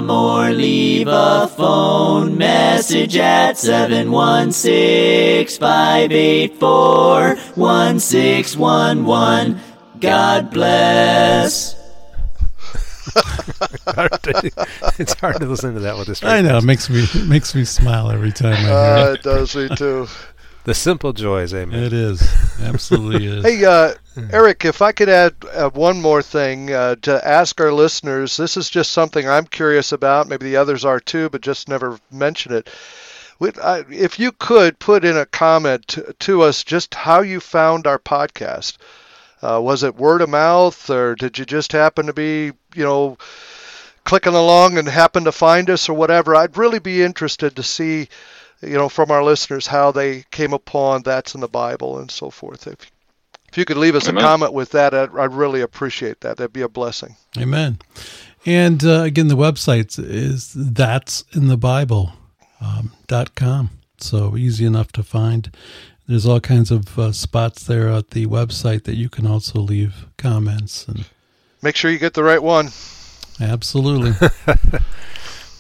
or leave a phone message at 716 584 1611. God bless. Hard to- it's hard to listen to that with this. I know it makes me it makes me smile every time I hear Uh, it. it does me too. The simple joys, amen. It is absolutely is. Hey, uh, Eric, if I could add uh, one more thing uh, to ask our listeners, this is just something I'm curious about. Maybe the others are too, but just never mention it. If you could put in a comment to, to us just how you found our podcast. Uh, was it word of mouth, or did you just happen to be, you know, clicking along and happen to find us, or whatever? I'd really be interested to see, you know, from our listeners how they came upon that's in the Bible and so forth. If if you could leave us Amen. a comment with that, I'd, I'd really appreciate that. That'd be a blessing. Amen. And uh, again, the website is that's in the Bible um, dot com. So easy enough to find. There's all kinds of uh, spots there at the website that you can also leave comments and Make sure you get the right one. absolutely.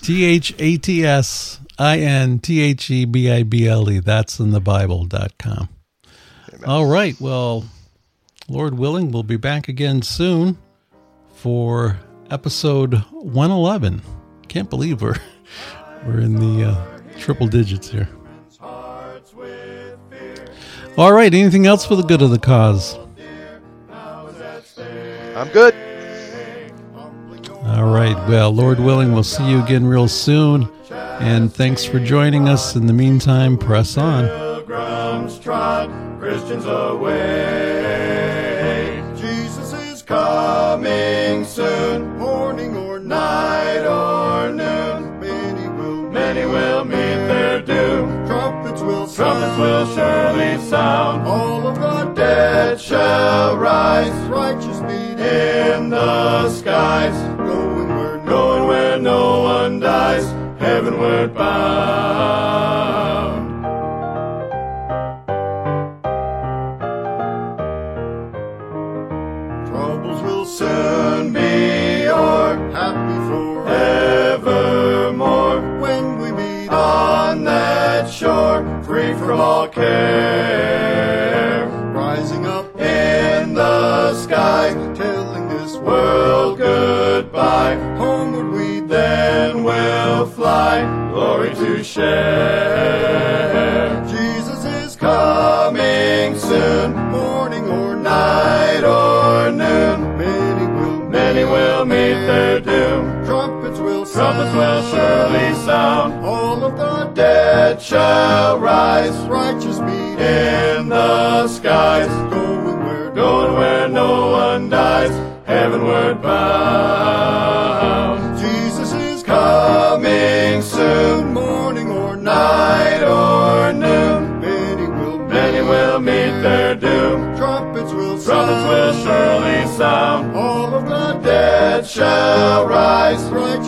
T H A T S I N T H E B I B L E. That's in the Bible.com. All right. Well, Lord willing, we'll be back again soon for episode 111. Can't believe we're we're in the uh, triple digits here. All right. Anything else for the good of the cause? I'm good. All right. Well, Lord willing, we'll see you again real soon. And thanks for joining us. In the meantime, press on. pilgrims trot Christians away. Jesus is coming soon, morning or night or noon. Many will, many will meet their doom. Trumpets will, trumpets will surely sound. All of the dead shall rise. Share. Jesus is coming soon, morning or night or noon. Many will, many will meet their doom. Trumpets will, trumpets will surely sound. All of the dead shall rise. Righteous shall rise. Righteous